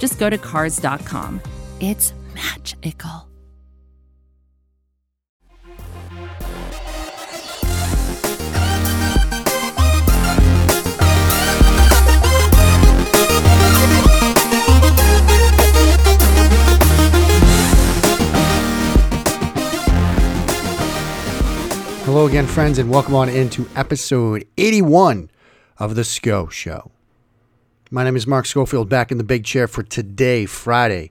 just go to Cars.com. It's magical. Hello again, friends, and welcome on into episode 81 of The Scho Show. My name is Mark Schofield, back in the big chair for today, Friday,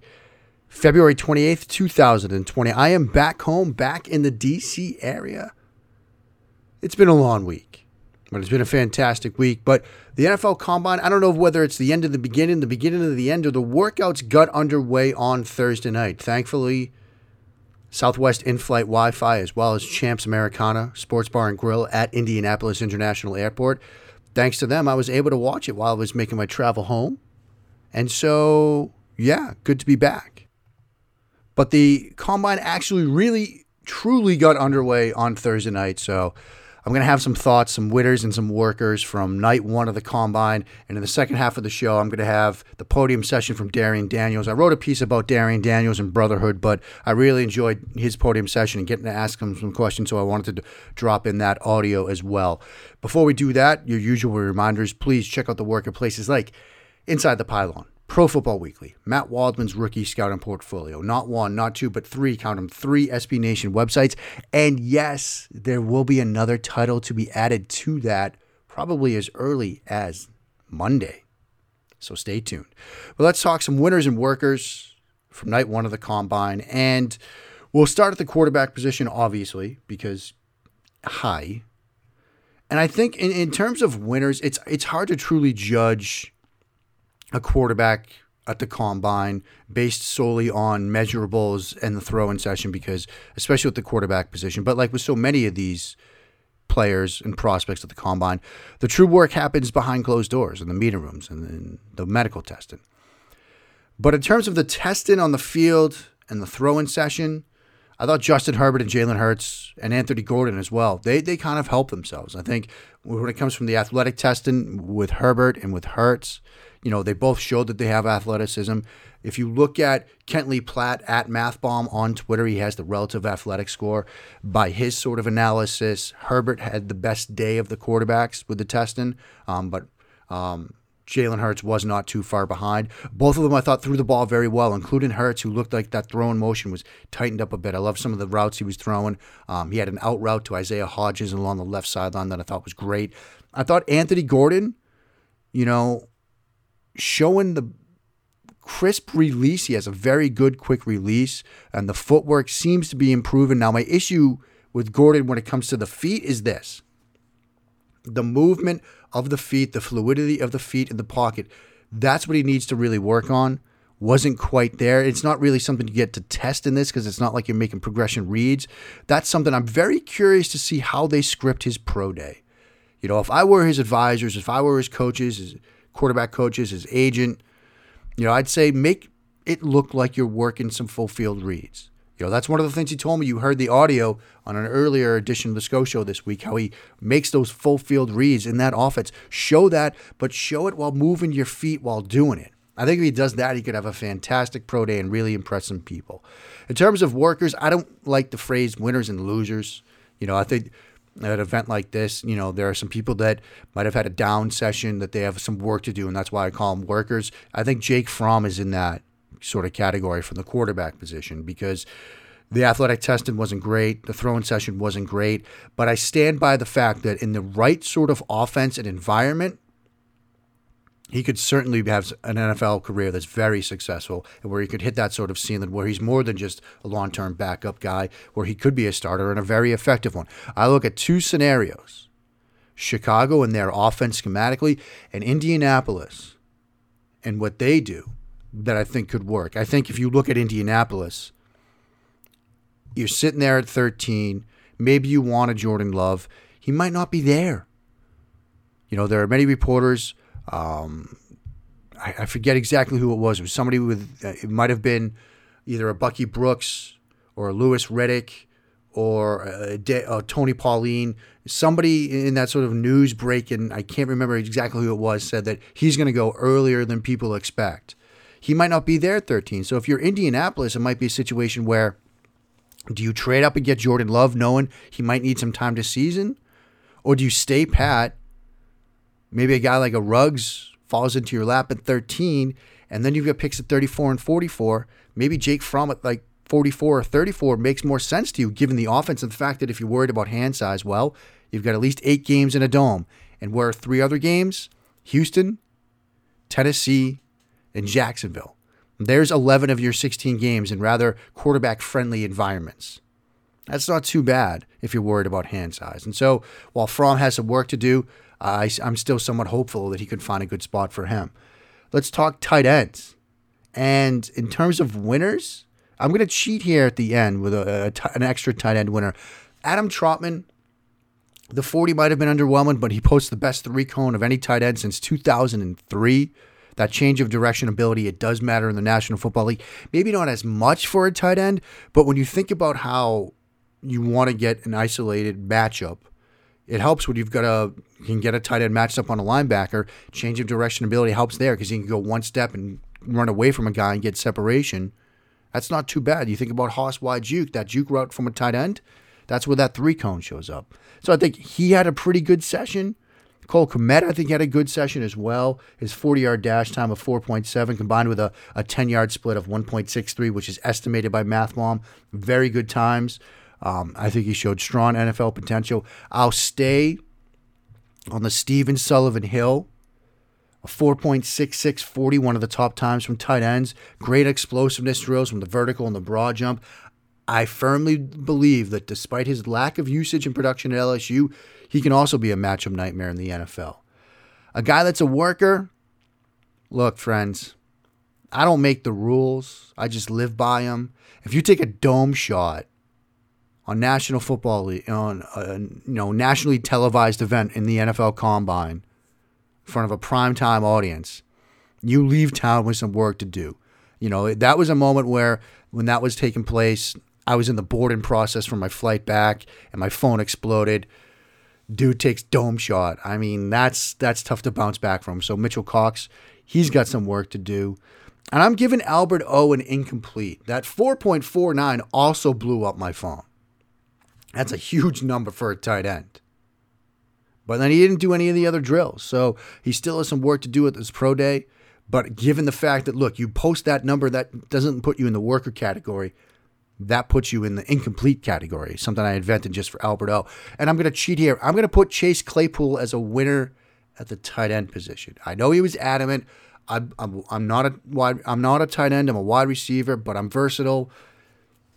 February 28th, 2020. I am back home, back in the DC area. It's been a long week, but it's been a fantastic week. But the NFL Combine, I don't know whether it's the end of the beginning, the beginning of the end, or the workouts got underway on Thursday night. Thankfully, Southwest in flight Wi Fi, as well as Champps Americana Sports Bar and Grill at Indianapolis International Airport. Thanks to them, I was able to watch it while I was making my travel home. And so, yeah, good to be back. But the combine actually really, truly got underway on Thursday night. So I'm going to have some thoughts, some winners, and some workers from night one of the combine. And in the second half of the show, I'm going to have the podium session from Darrion Daniels. I wrote a piece about Darrion Daniels and brotherhood, but I really enjoyed his podium session and getting to ask him some questions. So I wanted to drop in that audio as well. Before we do that, your usual reminders please check out the work at places like Inside the Pylon, Pro Football Weekly, Matt Waldman's rookie scouting portfolio. Not one, not two, but three, count them, three SB Nation websites. And yes, there will be another title to be added to that probably as early as Monday. So stay tuned. But let's talk some winners and workers from night one of the combine. And we'll start at the quarterback position, obviously, because high. And I think in, in terms of winners, it's it's hard to truly judge a quarterback at the combine based solely on measurables and the throw-in session because especially with the quarterback position but like with so many of these players and prospects at the combine the true work happens behind closed doors in the meeting rooms and, and the medical testing but in terms of the testing on the field and the throw-in session I thought Justin Herbert and Jalen Hurts and Anthony Gordon as well. They they kind of help themselves. I think when it comes from the athletic testing with Herbert and with Hurts, you know, they both showed that they have athleticism. If you look at Kent Lee Platte at MathBomb on Twitter, he has the relative athletic score. By his sort of analysis, Herbert had the best day of the quarterbacks with the testing, um, but um, Jalen Hurts was not too far behind. Both of them, I thought, threw the ball very well, including Hurts, who looked like that throwing motion was tightened up a bit. I love some of the routes he was throwing. Um, he had an out route to Isaiah Hodgins along the left sideline that I thought was great. I thought Anthony Gordon, you know, showing the crisp release. He has a very good quick release, and the footwork seems to be improving. Now, my issue with Gordon when it comes to the feet is this the movement of the feet, the fluidity of the feet in the pocket. That's what he needs to really work on. Wasn't quite there. It's not really something you get to test in this because it's not like you're making progression reads. That's something I'm very curious to see how they script his pro day. You know, if I were his advisors, if I were his coaches, quarterback coaches, his agent. You know, I'd say make it look like you're working some full field reads. You know, that's one of the things he told me. You heard the audio on an earlier edition of the Scho Show this week, how he makes those full field reads in that offense. Show that, but show it while moving your feet while doing it. I think if he does that, he could have a fantastic pro day and really impress some people. In terms of workers, I don't like the phrase winners and losers. You know, I think at an event like this, you know, there are some people that might have had a down session that they have some work to do, and that's why I call them workers. I think Jake Fromm is in that sort of category from the quarterback position because the athletic testing wasn't great, the throwing session wasn't great, but I stand by the fact that in the right sort of offense and environment, he could certainly have an NFL career that's very successful and where he could hit that sort of ceiling where he's more than just a long term backup guy, where he could be a starter and a very effective one. I look at two scenarios Chicago and their offense schematically, and Indianapolis and what they do that I think could work. I think if you look at Indianapolis, you're sitting there at 13. Maybe you want a Jordan Love. He might not be there. You know, there are many reporters. Um, I, I, forget exactly who it was. It was somebody with, uh, it might have been either a Bucky Brooks or a Louis Riddick or a Tony Pauline. Somebody in that sort of news break, and I can't remember exactly who it was, said that he's going to go earlier than people expect. He might not be there at 13. So if you're Indianapolis, it might be a situation where do you trade up and get Jordan Love knowing he might need some time to season? Or do you stay pat? Maybe a guy like a Ruggs falls into your lap at 13, and then you've got picks at 34 and 44. Maybe Jake Fromm at like 44 or 34 makes more sense to you given the offense and the fact that if you're worried about hand size, well, you've got at least eight games in a dome. And where are three other games? Houston, Tennessee, and Jacksonville. There's 11 of your 16 games in rather quarterback friendly environments. That's not too bad if you're worried about hand size. And so while Fromm has some work to do, I, I'm still somewhat hopeful that he could find a good spot for him. Let's talk tight ends. And in terms of winners, I'm going to cheat here at the end with a, a t- an extra tight end winner. Adam Trautman, the 40 might have been underwhelming, but he posts the best three cone of any tight end since 2003 that change of direction ability, it does matter in the National Football League. Maybe not as much for a tight end, but when you think about how you want to get an isolated matchup, it helps when you've got a you can get a tight end matched up on a linebacker. Change of direction ability helps there because you can go one step and run away from a guy and get separation. That's not too bad. You think about Hoss wide juke, that juke route from a tight end. That's where that three cone shows up. So I think he had a pretty good session. Cole Kmet, I think, had a good session as well. His 40 yard dash time of 4.7 combined with a, a 10 yard split of 1.63, which is estimated by MathBomb. Very good times. Um, I think he showed strong NFL potential. I'll stay on the Stephen Sullivan Hill. A 4.66 40, one of the top times from tight ends. Great explosiveness drills from the vertical and the broad jump. I firmly believe that despite his lack of usage and production at LSU, he can also be a matchup nightmare in the NFL. A guy that's a worker, look, friends, I don't make the rules. I just live by them. If you take a dome shot on National Football League, on a you know nationally televised event in the NFL Combine, in front of a primetime audience, you leave town with some work to do. You know that was a moment where when that was taking place, I was in the boarding process for my flight back, and my phone exploded dude takes dome shot. I mean, that's that's tough to bounce back from. So Mitchell Wilcox, he's got some work to do. And I'm giving Albert O an incomplete. That 4.49 also blew up my phone. That's a huge number for a tight end. But then he didn't do any of the other drills. So he still has some work to do at this pro day. But given the fact that, look, you post that number, that doesn't put you in the worker category that puts you in the incomplete category, something I invented just for Albert O. And I'm going to cheat here. I'm going to put Chase Claypool as a winner at the tight end position. I know he was adamant. I'm, I'm, I'm not a wide. I'm not a tight end. I'm a wide receiver, but I'm versatile.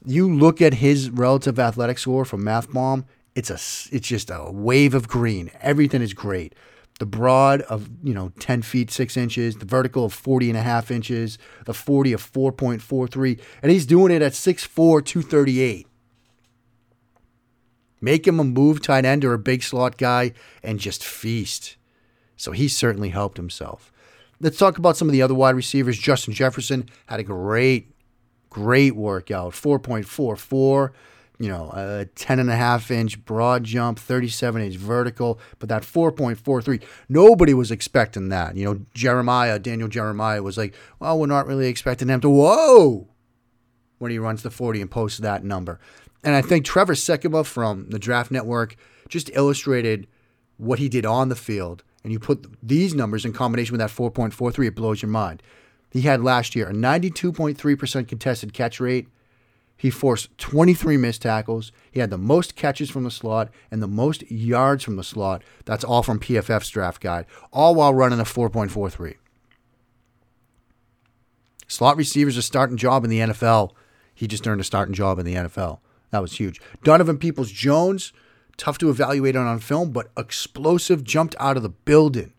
You look at his relative athletic score from MathBomb. It's a. It's just a wave of green. Everything is great the broad of you know 10 feet 6 inches the vertical of 40 and a half inches the 40 of 4.43 and he's doing it at 6'4 238 make him a move tight end or a big slot guy and just feast so he certainly helped himself let's talk about some of the other wide receivers justin jefferson had a great great workout 4.44 you know, a 10 and a half inch broad jump, 37 inch vertical, but that 4.43, nobody was expecting that. You know, Jeremiah, Daniel Jeremiah was like, well, we're not really expecting him to, whoa, when he runs the 40 and posts that number. And I think Trevor Sikkema from the Draft Network just illustrated what he did on the field. And you put these numbers in combination with that 4.43, it blows your mind. He had last year a 92.3% contested catch rate he forced 23 missed tackles. He had the most catches from the slot and the most yards from the slot. That's all from PFF's draft guide, all while running a 4.43. Slot receivers a starting job in the NFL. He just earned a starting job in the NFL. That was huge. Donovan Peoples Jones, tough to evaluate on film, but explosive, jumped out of the building.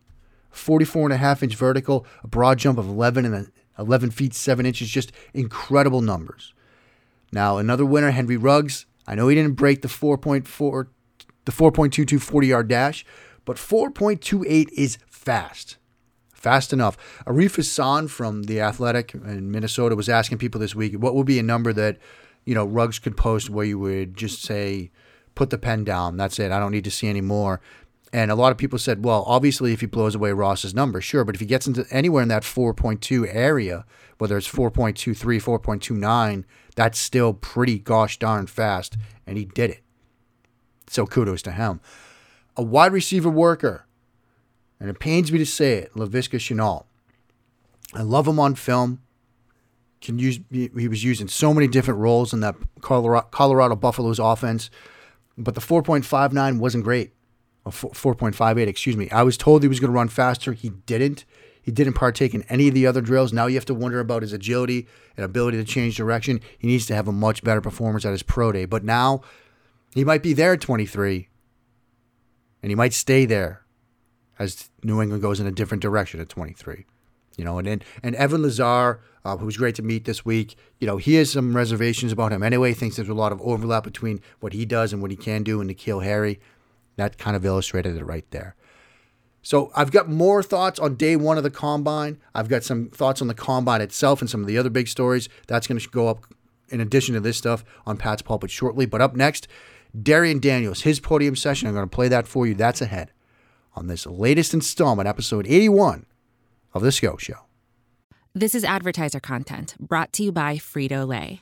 44 and a half inch vertical, a broad jump of 11 and a 11 feet 7 inches, just incredible numbers. Now, another winner, Henry Ruggs. I know he didn't break the 4.4, the 4.22 40 yard dash, but 4.28 is fast. Fast enough. Arif Hassan from The Athletic in Minnesota was asking people this week what would be a number that, you know, Ruggs could post where you would just say, put the pen down. That's it. I don't need to see any more. And a lot of people said, well, obviously, if he blows away Ross's number, sure. But if he gets into anywhere in that 4.2 area, whether it's 4.23, 4.29, that's still pretty gosh darn fast. And he did it. So kudos to him. A wide receiver worker, and it pains me to say it, Laviska Shenault. I love him on film. Can use he was used in so many different roles in that Colorado, Colorado Buffaloes offense, but the 4.59 wasn't great. 4.58, excuse me. I was told he was going to run faster. He didn't. He didn't partake in any of the other drills. Now you have to wonder about his agility and ability to change direction. He needs to have a much better performance at his pro day. But now he might be there at 23, and he might stay there as New England goes in a different direction at 23. You know, and and, and Evan Lazar, uh, who was great to meet this week, you know, he has some reservations about him anyway. Thinks there's a lot of overlap between what he does and what he can do, and N'Keal Harry. That kind of illustrated it right there. So I've got more thoughts on day one of the combine. I've got some thoughts on the combine itself and some of the other big stories. That's going to go up in addition to this stuff on Pat's Pulpit shortly. But up next, Darrion Daniels, his podium session. I'm going to play that for you. That's ahead on this latest installment, episode 81 of The Scho Show. This is advertiser content brought to you by Frito Lay.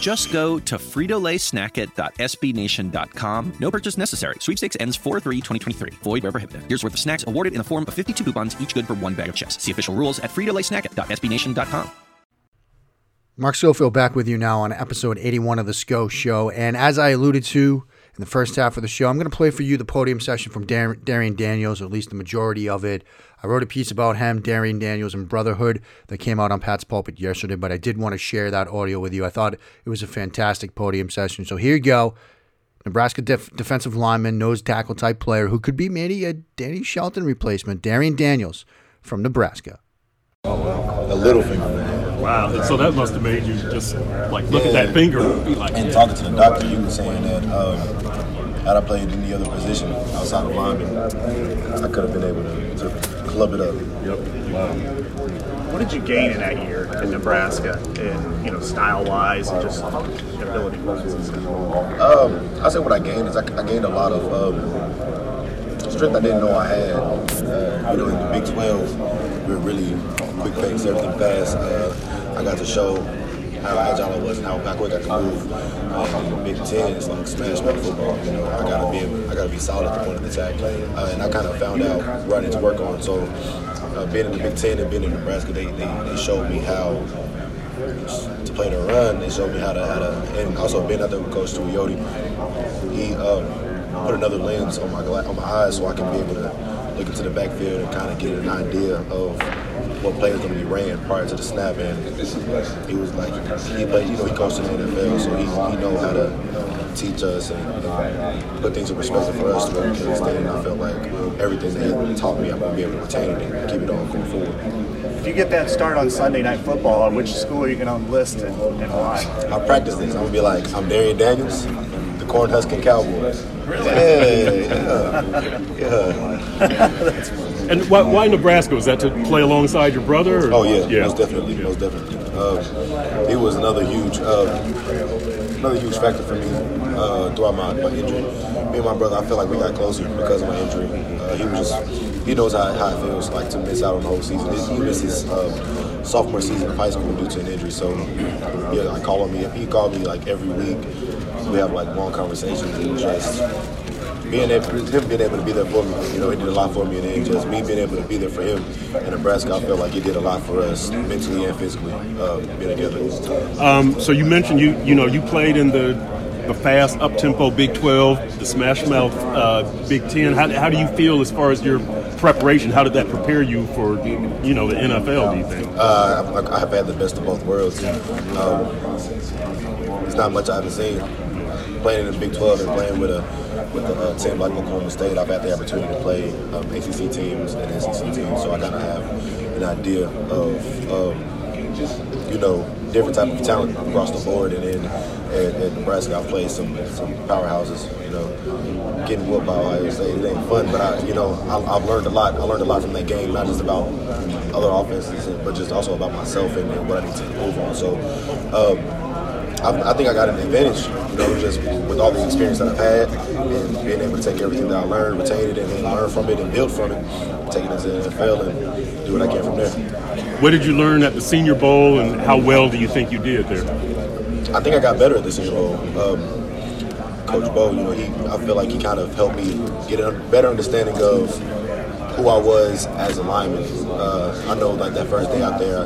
Just go to fritolaysnackit.sbnation.com. No purchase necessary. Sweepstakes ends 4-3-2023. Void where prohibited. Here's worth of snacks awarded in the form of 52 coupons, each good for one bag of chips. See official rules at fritolaysnackit.sbnation.com. Mark Schofield back with you now on episode 81 of the Scho Show. And as I alluded to in the first half of the show, I'm going to play for you the podium session from Dar- Darrion Daniels, or at least the majority of it. I wrote a piece about him, Darrion Daniels, and Brotherhood that came out on Pat's Pulpit yesterday, but I did want to share that audio with you. I thought it was a fantastic podium session. So here you go. Nebraska def- defensive lineman, nose tackle type player who could be maybe a Danny Shelton replacement, Darrion Daniels from Nebraska. Oh, wow. A little finger. Wow, so that must have made you just like look at that finger and be like, And talking to the doctor, you were saying that um, had I played any other position outside of lineman, I could have been able to, to club it up. Yep. Wow. What did you gain in that year in Nebraska, in you know, style wise and just ability wise? Um, I say what I gained is I, I gained a lot of um, strength I didn't know I had. Uh, you know, in the Big 12, we were really quick pace, everything fast. Uh, I got to show how agile I was and how quick I could move. Um, Big Ten, it's like smash mouth football. You know, I gotta be I gotta be solid at the point of the attack, uh, and I kind of found out what I need to work on. So, uh, being in the Big Ten and being in Nebraska, they, they, they showed me how to play the run. They showed me how to, how to and also being out there with Coach Tuioti, he um, put another lens on my on my eyes so I can be able to look into the backfield and kind of get an idea of what players going to be ran prior to the snap. And he was like, he played, you know, he coached in the NFL, so he, he know how to teach us and put things in perspective for us to where we can understand. And I felt like everything that he taught me, I'm going to be able to retain it and keep it on going forward. If you get that start on Sunday Night Football, on which school are you going to enlist and, and why? I practice this. I'm gonna be like, I'm Darrion Daniels, Cornhusking Cowboys. Yeah, yeah, yeah. And why, why Nebraska? Was that to play alongside your brother? Or? Oh yeah, yeah, most definitely, most definitely. Um, he was another huge. Um, another huge factor for me uh, throughout my, my injury. Me and my brother, I feel like we got closer because of my injury. Uh, he was just, he knows how, how it feels like to miss out on the whole season. He, missed his um, sophomore season of high school due to an injury. So yeah, I call him. Me. He called me like every week. We have like long conversations and just being able, him being able to be there for me, you know, he did a lot for me, and then just me being able to be there for him in Nebraska, I felt like he did a lot for us mentally and physically, uh, being together. Um, so you mentioned you you know you played in the the fast up tempo Big 12, the smash mouth uh, Big 10. How, how do you feel as far as your preparation? How did that prepare you for you know the NFL? Do you think? Uh, I, I have had the best of both worlds. Um, it's not much I haven't seen playing in the Big 12 and playing with a with a, a team like Oklahoma State. I've had the opportunity to play um, ACC teams and SEC teams, so I kind of have an idea of um, you know different type of talent across the board. And then at, Nebraska, I've played some some powerhouses. You know, getting whooped by Ohio State it ain't fun, but I you know I, I've learned a lot. I learned a lot from that game, not just about other offenses, but just also about myself and, and what I need to improve on. So. Um, I, I, think I got an advantage, know, just with all the experience that I've had and being able to take everything that I learned, retain it, and then learn from it and build from it, take it into the NFL and do what I can from there. What did you learn at the Senior Bowl, and how well do you think you did there? I think I got better at the Senior Bowl. Um, Coach Bo, you know, he I feel like he kind of helped me get a better understanding of who I was as a lineman. Uh, I know, like that first day out there.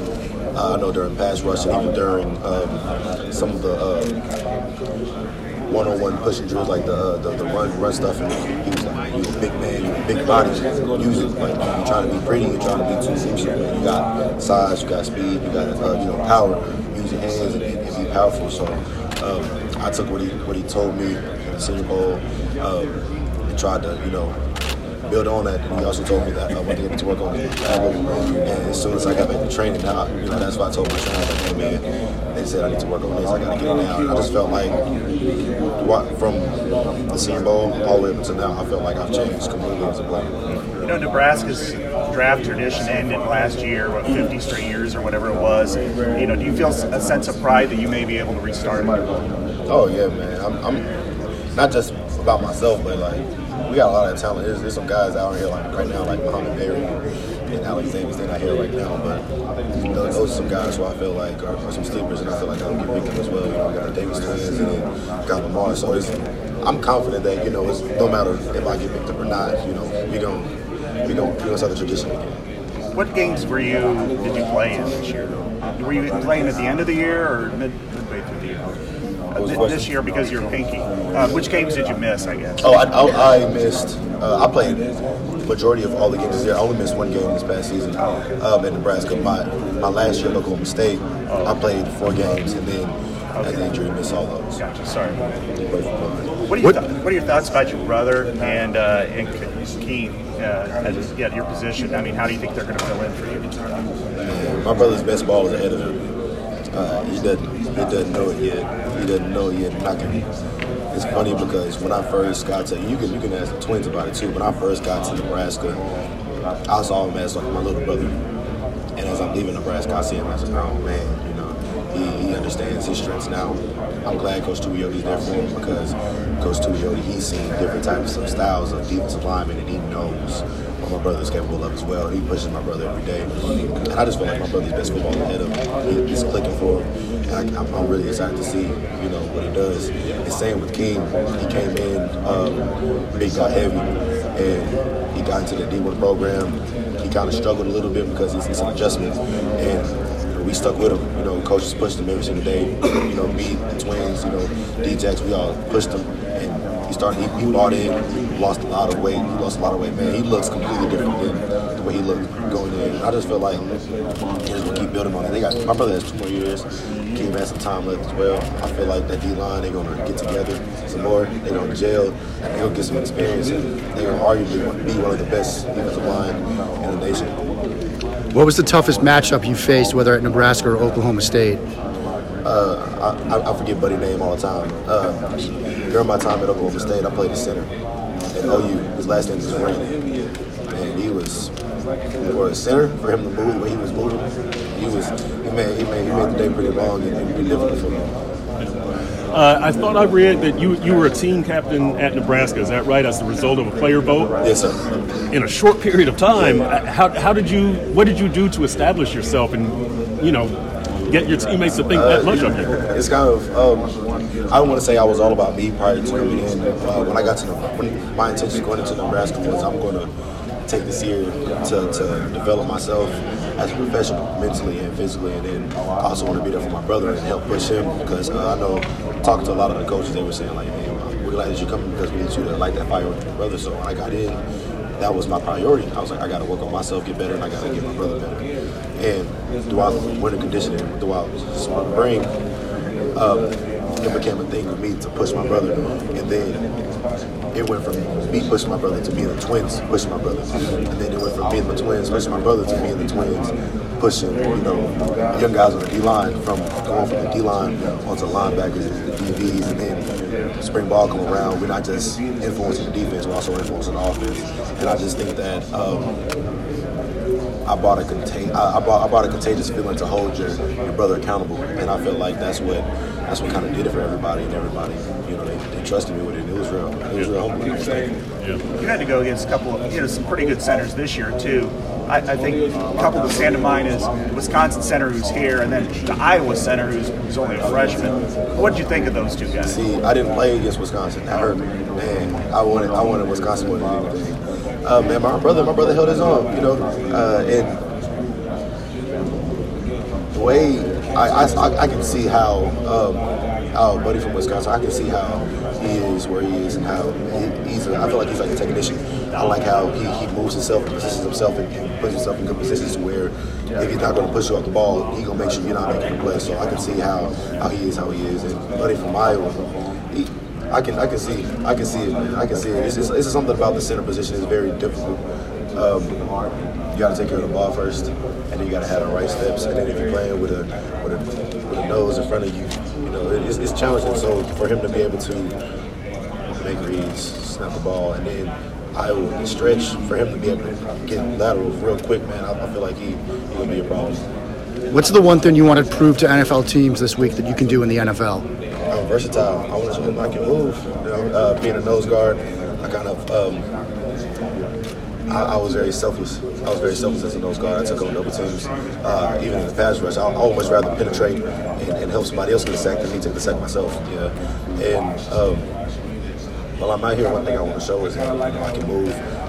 I know during pass rush and even during um, some of the uh, one-on-one pushing drills, like the, uh, the, the run run stuff, and he was like, "You a big man, you a big body, use it. Like you're trying to be pretty, you're trying to be too secret. You got size, you got speed, you got uh, you know power. Use your hands and, and be powerful." So um, I took what he what he told me in the Senior Bowl um, and tried to you know build on that. And he also told me that I wanted to get to work on it. And as soon as I got back to training, now, you know, that's why I told my trainer, like, hey, man, they said I need to work on this. I got to get it now. I just felt like from the Senior Bowl all the way up until now, I felt like I've changed completely as a player. You know, Nebraska's draft tradition ended last year, what, 50 straight years or whatever it was. You know, do you feel a sense of pride that you may be able to restart it? Oh, yeah, man. I'm, I'm not just about myself, but like, we got a lot of talent. There's, there's some guys out here like right now, like Mohamed Barry and Alex Davis. They're not here right now, but those, are some guys who I feel like are, are some sleepers, and I feel like I'll get picked up as well. You know, we got the Davis twins and then got Lamar. So it's, I'm confident that you know, it's, no matter if I get picked up or not, you know, we don't we don't we don't start the tradition again. What games were you did you play in this year? Were you playing at the end of the year or mid, midway through the year? This year because you're pinky. Uh, which games did you miss? I guess. Oh, I, I, I missed. Uh, I played majority of all the games this year. I only missed one game this past season um, in Nebraska. My my last year at Oklahoma State, I played four games and then as an injury missed all those. Gotcha. Sorry. What are, your th- what are your thoughts about your brother and uh, and Keem uh, as yeah, your position? I mean, how do you think they're going to fill in for you? My brother's best ball is ahead of him. Uh, he doesn't he doesn't know it yet. He doesn't know it yet. Not gonna, it's funny because when I first got to you can you can ask the twins about it too. When I first got to Nebraska, I saw him as like my little brother. And as I'm leaving Nebraska, I see him as a grown man. You know, he, he understands his strengths now. I'm glad Coach Tuioti's there for him because Coach Tuioti, he's seen different types of styles of defensive linemen and he knows what brother is capable of as well. He pushes my brother every day. And I just feel like my brother's best football ahead of him. He's clicking for him. I, am really excited to see, you know, what he does. And same with King. He came in, um, guy heavy, and he got into the D1 program. He kind of struggled a little bit because it's, it's an adjustment. And we stuck with him. You know, coaches pushed him every single day. You know, me, the twins, you know, D-Jacks, we all pushed him. He started, he, he bought in, lost a lot of weight. He lost a lot of weight, man. He looks completely different than the way he looked going in. I just feel like he's going to keep building on it. They got, my brother has two more years. Keem has some time left as well. I feel like that D-line, they're going to get together some more. They're going to gel. They're going to get some experience. And they're to arguably be one of the best defensive line in the nation. What was the toughest matchup you faced, whether at Nebraska or Oklahoma State? Uh, I, I, forget Buddy name all the time. Uh, during my time at Oklahoma State, I played the center. At OU, his last name was Green. And he was, for a center, for him to move when he was moving, he was, he made, he made, he made the day pretty long and, and pretty difficult for me. Uh, I thought I read that you you were a team captain at Nebraska. Is that right? As a result of a player vote? Yes, sir. In a short period of time, uh, how, how did you? What did you do to establish yourself and you know get your teammates to think that much of you? It's kind of. Um, I don't want to say I was all about me prior to coming in. Uh, when I got to the, when my intentions going into Nebraska was I'm going to take this year to, to develop myself as a professional, mentally and physically, and then I also want to be there for my brother and help push him because uh, I know talking to a lot of the coaches, they were saying like, hey, we're glad that you're coming because we need you to light that fire with your brother. So when I got in, that was my priority. I was like, I got to work on myself, get better, and I got to get my brother better. And throughout winter conditioning, throughout spring, um, it became a thing with me to push my brother, and then it went from me pushing my brother to being the twins pushing my brother, and then it went from being the twins pushing my brother to being the twins pushing you know young guys on the D line from going from the D line onto linebackers and the DBs, and then spring ball come around. We're not just influencing the defense, we're also influencing the offense, and I just think that. Um, I brought a contag- I, I, brought, I brought a contagious feeling to hold your, your brother accountable, and I felt like that's what that's what kind of did it for everybody, and everybody, you know, they, they trusted me with it. And it was real, it was real humbling. You had to go against a couple of, you know, some pretty good centers this year too. I, I think a couple that stand to mind is Wisconsin center who's here, and then the Iowa center who's, who's only a freshman. What did you think of those two guys? See, I didn't play against Wisconsin. That hurt me, man. I wanted, I wanted Wisconsin more than anything. Uh, man, my brother, my brother held his own, you know, uh, and the way I, I, I can see how um, how buddy from Wisconsin, I can see how he is where he is and how he, he's. I feel like he's like a technician. I like how he, he moves himself and positions himself and, and puts himself in good positions where if he's not going to push you off the ball, he gonna make sure you're not making the play. So I can see how how he is, how he is, and buddy from Iowa. I can I can see I can see it. I can see it. It's, it's just something about the center position is very difficult. Um, you got to take care of the ball first, and then you got to have the right steps. And then if you're playing with a with a, with a nose in front of you, you know it's, it's challenging. So for him to be able to make reads, snap the ball, and then I Iowa stretch for him to be able to get lateral real quick, man, I, I feel like he he gonna be a problem. What's the one thing you want to prove to NFL teams this week that you can do in the NFL? I'm versatile. I want to I can move. You know, uh, being a nose guard, I kind of um, I, I, was very selfless. I was very selfless as a nose guard. I took on double teams. Uh, even in the pass rush, I, I always rather penetrate and, and, help somebody else get a sack than me take the sack myself. Yeah, and um, while I'm out here, one thing I want to show is that you know, I can move,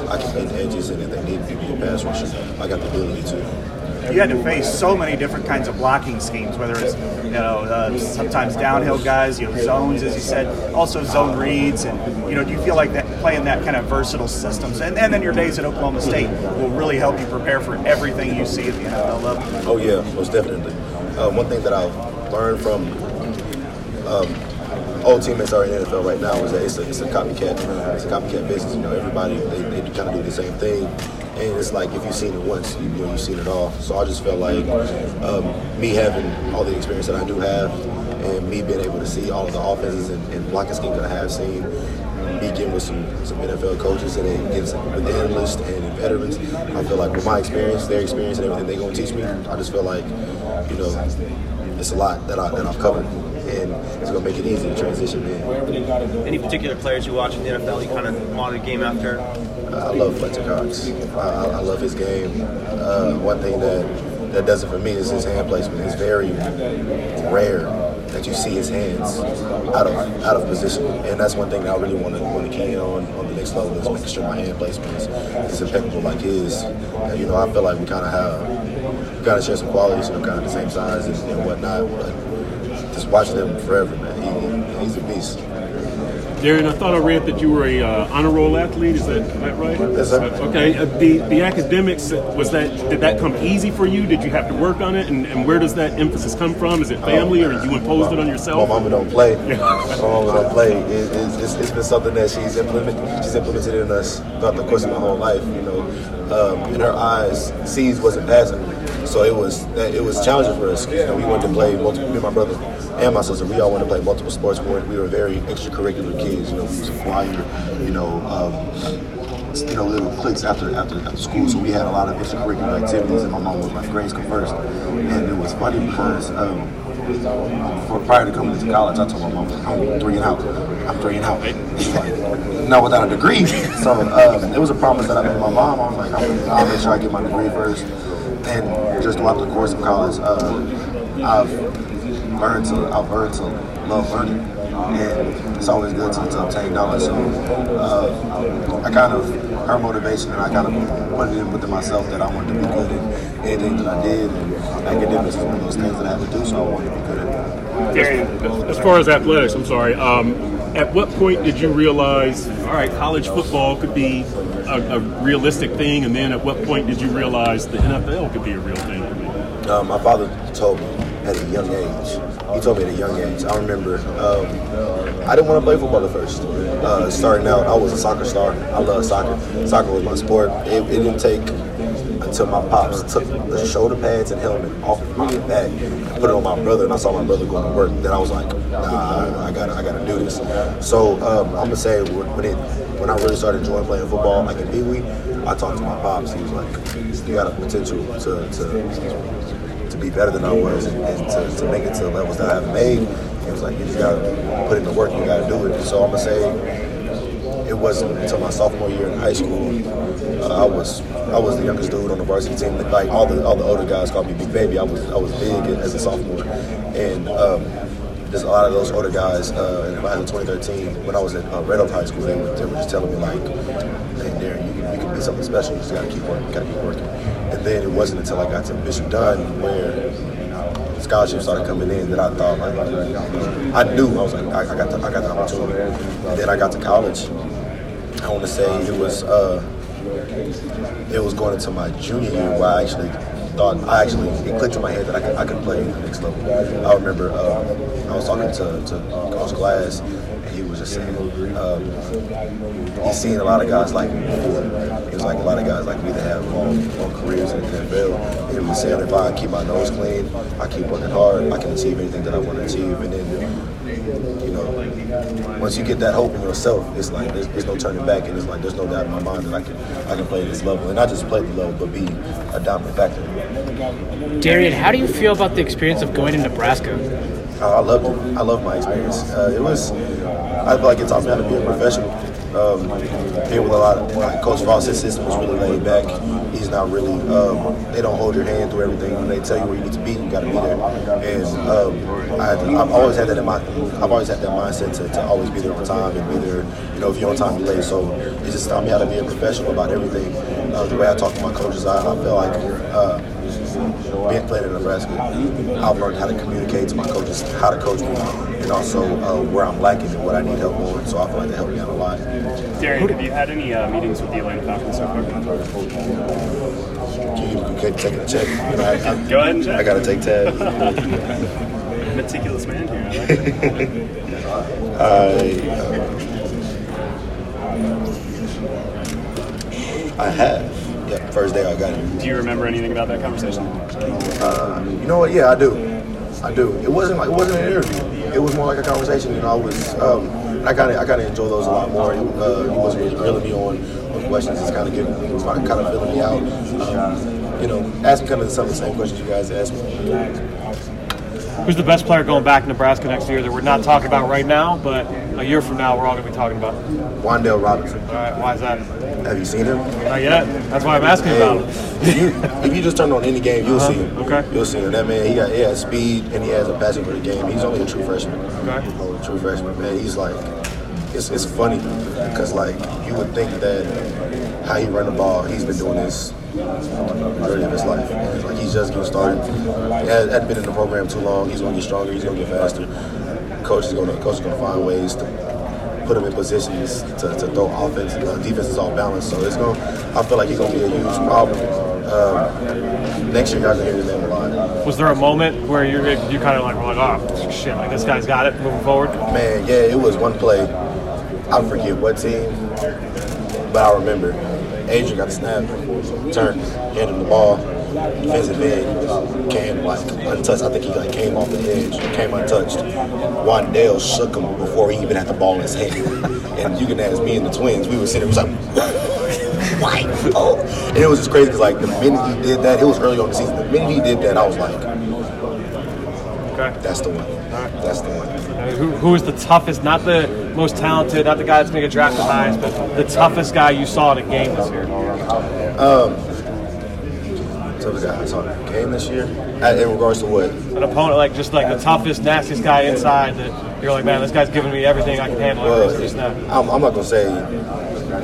I can bend edges, and if they need me to be a pass rusher, I got the ability to you had to face so many different kinds of blocking schemes, whether it's you know uh, sometimes downhill guys, you know zones as you said, also zone reads, and you know do you feel like that playing that kind of versatile systems, and, and then your days at Oklahoma State will really help you prepare for everything you see at the NFL level. Oh yeah, most definitely. Uh, one thing that I've learned from um, all teammates are in the NFL right now is that it's a, it's a copycat. It's a copycat business. You know, everybody they, they kind of do the same thing and it's like if you've seen it once, you know you've seen it all. So I just felt like um, me having all the experience that I do have, and me being able to see all of the offenses and, and blocking schemes that I have seen, me with some, some NFL coaches and then some, with analysts and veterans, I feel like with my experience, their experience, and everything they're going to teach me, I just feel like you know it's a lot that I that I've covered and it's going to make it easy to transition in. Any particular players you watch in the NFL you kind of the game after? I love Fletcher Cox. I, I love his game. Uh, one thing that that does it for me is his hand placement. It's very rare that you see his hands out of out of position, and that's one thing that I really want to want to key in on on the next level is making sure my hand placement is, is impeccable like his. And, you know, I feel like we kind of have we kind of share some qualities, know, kind of the same size and, and whatnot, but just watching him forever, man. He, he's a beast. Darren, I thought I read that you were a uh, honor roll athlete. Is that, is that right? Yes, sir. Okay. Uh, the the academics was that did that come easy for you? Did you have to work on it? And, and where does that emphasis come from? Is it family, or you imposed it on yourself? My mama don't play. my mama don't play. It, it's, it's been something that she's implemented. She's implemented in us throughout the course of my whole life. You know, um, in her eyes, seeds wasn't passing. So it was it was challenging for us. You know, we wanted to play multiple. Me and my brother and my sister, we all wanted to play multiple sports. We were, we were very extracurricular kids. You know, we was a choir. You know. Um, you know, little cliques after, after after school, so we had a lot of extracurricular activities, and my mom was like, "Grades first. and it was funny because um, for prior to coming to college, I told my mom, I'm three and out. I'm three and out. She's like, no, without a degree. so um, it was a promise that I made my mom. I was like, I'm, I'll make sure I get my degree first. And just throughout the course of college, uh, I've learned to, I've learned to love learning. And it's always good to, to obtain knowledge. So uh, I kind of, her motivation, and I kind of put it in within myself that I wanted to be good at anything that I did. And academics is one of those things that I have to do, so I wanted to be good at it. As far as athletics, I'm sorry. Um, at what point did you realize, all right, college football could be a, a, realistic thing, and then at what point did you realize the NFL could be a real thing for me? Uh, my father told me at a young age. He told me at a young age. I remember um, I didn't want to play football at first. Uh, starting out, I was a soccer star. I love soccer. Soccer was my sport. It, it didn't take until my pops took the shoulder pads and helmet off of my back and put it on my brother, and I saw my brother going to work. Then I was like, nah, I gotta, I gotta do this. So um, I'm gonna say when it, when I really started enjoying playing football, like in Pee Wee, I talked to my pops. He was like, you got a potential to, to be better than I was and, to, to make it to the levels that I haven't made. It was like, you just gotta put in the work, you gotta do it. So I'm gonna say it wasn't until my sophomore year in high school. Uh, I was I was the youngest dude on the varsity team. Like all the all the older guys called me Big Baby. I was I was big as a sophomore, and um, there's a lot of those older guys. Uh, in 2013, when I was at uh, Red Oak High School, they were, they were just telling me like, "Hey, Darren, you, you can be something special. You just gotta keep working. Gotta keep working." And then it wasn't until I got to Bishop Dunne where scholarships started coming in that I thought like I knew I was like I, I got the I got the opportunity. And then I got to college I want to say it was uh, it was going into my junior year where I actually thought I actually it clicked in my head that I could, I could play the next level. I remember uh, I was talking to, to Coach Glass just saying um, he's seen a lot of guys like me before. He was like a lot of guys like me that have long, long careers in the NFL. And he was saying if I keep my nose clean, I keep working hard, I can achieve anything that I want to achieve. And then you know once you get that hope in yourself, it's like there's, there's, no turning back, and it's like there's no doubt in my mind that I can I can play this level, and not just play the level, but be a dominant factor. Darrion, how do you feel about the experience of going to Nebraska? Uh, I loved it. I love my experience. Uh, it was I feel like it taught me how to be a professional. Um, a lot of like Coach Frost's system is really laid back. He's not really. Um, they don't hold your hand through everything. When they tell you where you need to be, you got to be there. And um, I have always had that in my. I've always had that mindset to, to always be there on time and be there. You know, if you're on time, you're late. So it just taught me how to be a professional about everything. Uh, the way I talk to my coaches, I, I feel like. Uh, being playing in Nebraska, I've learned how to communicate to my coaches, how to coach me, and also uh, where I'm lacking and what I need help on. So I feel like that helped me out a lot. Darrion, have you had any uh, meetings with the Atlanta Falcons so far? You, you can't take a check. You know, I, I, Go ahead and check. I got to take tab. Meticulous man here. I, uh, I have. Yeah, first day I got it. Do you remember anything about that conversation? Uh, you know what? Yeah, I do. I do. It wasn't like it wasn't an interview. It was more like a conversation. You know, I was. Um, I kind of I kind of enjoy those a lot more. Uh, he wasn't really grilling me on, on questions. Just kind of getting, kind of filling me out. Um, you know, asking kind of some of the same questions you guys asked me. Who's the best player going back to Nebraska next year that we're not talking about right now, but a year from now we're all going to be talking about? Wan'Dale Robinson. All right, why is that? Have you seen him? Not yet. That's why I'm asking Hey, about him. if, you, if you just turn on any game, you'll Uh-huh. see him. Okay. You'll see him. That man, he got he has speed and he has a passion for the game. He's only a true freshman. Okay. Oh, a true freshman, man. He's like, it's, it's funny because like you would think that how he run the ball, he's been doing this majority of his life. Like he's just getting started. He had, hadn't been in the program too long. He's gonna get stronger. He's gonna get faster. Coach is gonna coach is gonna find ways to put him in positions to, to throw offense. Uh, defense is all balanced, so it's gonna. I feel like he's gonna be a huge problem. Um, next year, y'all gonna hear his name a lot. Was there a moment where you you kind of like were like, oh shit, like this guy's got it moving forward? Man, yeah, it was one play. I forget what team, but I remember Adrian got the snap, turned, handed him the ball. Defensive end came like untouched. I think he like came off the edge, came untouched. Wan'Dale shook him before he even had the ball in his hand. and you can ask me and the twins. We were sitting, there, we was like, white. Oh, and it was just crazy because like the minute he did that, it was early on the season. The minute he did that, I was like, Okay. That's the one. That's the one. Who, who is the toughest, not the most talented, not the guy that's going to get drafted highest, but the toughest guy you saw in a game this year? Um, toughest guy I saw in a game this year. In regards to what? An opponent, like just like the toughest, nastiest guy inside that you're like, man, this guy's giving me everything I can handle Well. I'm, I'm not gonna say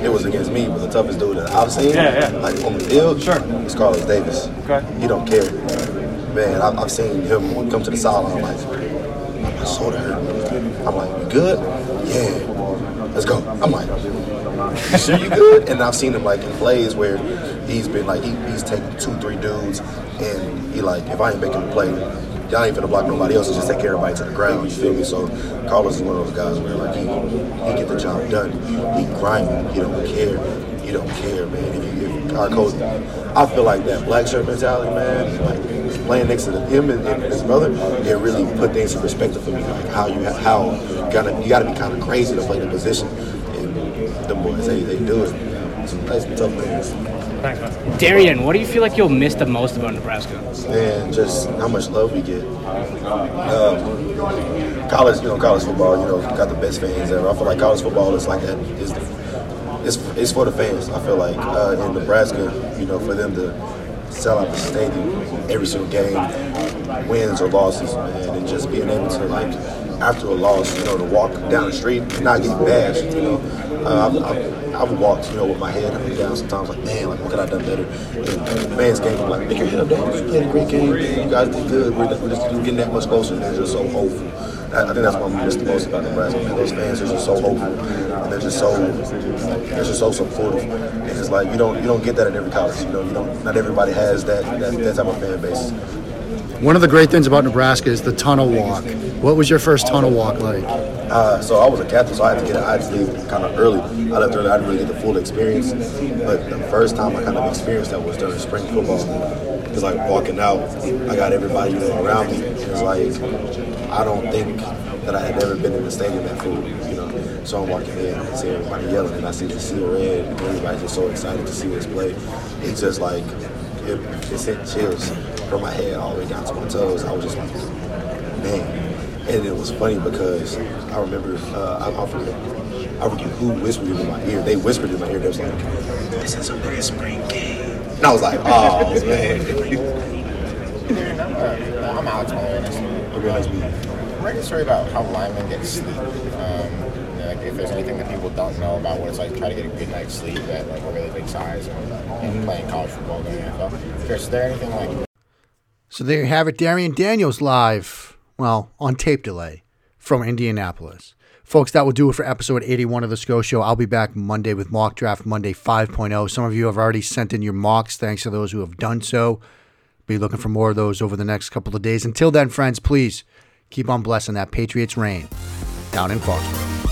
it was against me, but the toughest dude that I've seen, Yeah, yeah. like on the field, Sure. is Carlos Davis. Okay. He don't care. Man, I've, I've seen him come to the sideline like, my shoulder hurt. I'm like, you good? Yeah. Let's go. I'm like, you sure you good? And I've seen him like in plays where he's been like, he, he's taking two, three dudes, and he like, if I ain't making the play, y'all ain't finna block nobody else. Just take everybody to the ground. You feel me? So Carlos is one of those guys where like he he get the job done. He grinding. He don't care. He don't care, man. If you, if our coach, I feel like that black shirt mentality, man. Like playing next to him and, and his brother, it really put things in perspective for me. Like how you ha- how you gotta you gotta be kind of crazy to play the position. And them boys, they they do it. Some nice tough things. Thanks, man. Darrion, what do you feel like you'll miss the most about Nebraska? and just how much love we get. Um, college, you know, college football, you know, got the best fans ever. I feel like college football is like that. Is the, it's, it's for the fans. I feel like uh, in Nebraska, you know, for them to sell out the stadium every single game, wins or losses, man, and just being able to like after a loss, you know, to walk down the street and not get bashed. You know, uh, I've, I've, I've walked, you know, with my head up and down sometimes, like man, like what could I have done better? And fans game, I'm like, make your head up, dog. You played a great game. You guys did good. We're, just getting that much closer, and they're just so hopeful. I I think that's what we miss the most about Nebraska. Man. Those fans are just so hopeful, and they're just so they're just so supportive. And it's like you don't you don't get that at every college. You know, you don't. Not everybody has that that, that type of fan base. One of the great things about Nebraska is the tunnel walk. What was your first tunnel walk like? Uh, so I was a captain, so I had to get I had to leave kind of early. I left early. I didn't really get the full experience, but the first time I kind of experienced that was during spring football. It's like walking out, I got everybody you know around me. It's like I don't think that I had ever been in the stadium that full, you know. So I'm walking in, and I see everybody yelling, and I see the seal red, and everybody's just so excited to see us play. It's just like it, it sent chills from my head all the way down to my toes. I was just like, man. And it was funny because I remember, uh, I, I forget, I forget who whispered it in my ear. They whispered in my ear. They was like, "This is a big spring game." And I was like, "Oh man." I'm Alex Mullins. Okay, nice meeting you. I'm writing a story about how linemen get sleep. Um, like if there's anything that people don't know about what it's like to try to get a good night's sleep at like a really big size and, and playing college football in the NFL. Chris, is there anything like So there you have it, Darrion Daniels live, well, on tape delay from Indianapolis. Folks, that will do it for episode 81 of the Scho Show. I'll be back Monday with Mock Draft Monday 5.0. Some of you have already sent in your mocks. Thanks to those who have done so. Be looking for more of those over the next couple of days. Until then, friends, please keep on blessing that Patriots reign down in Foxborough.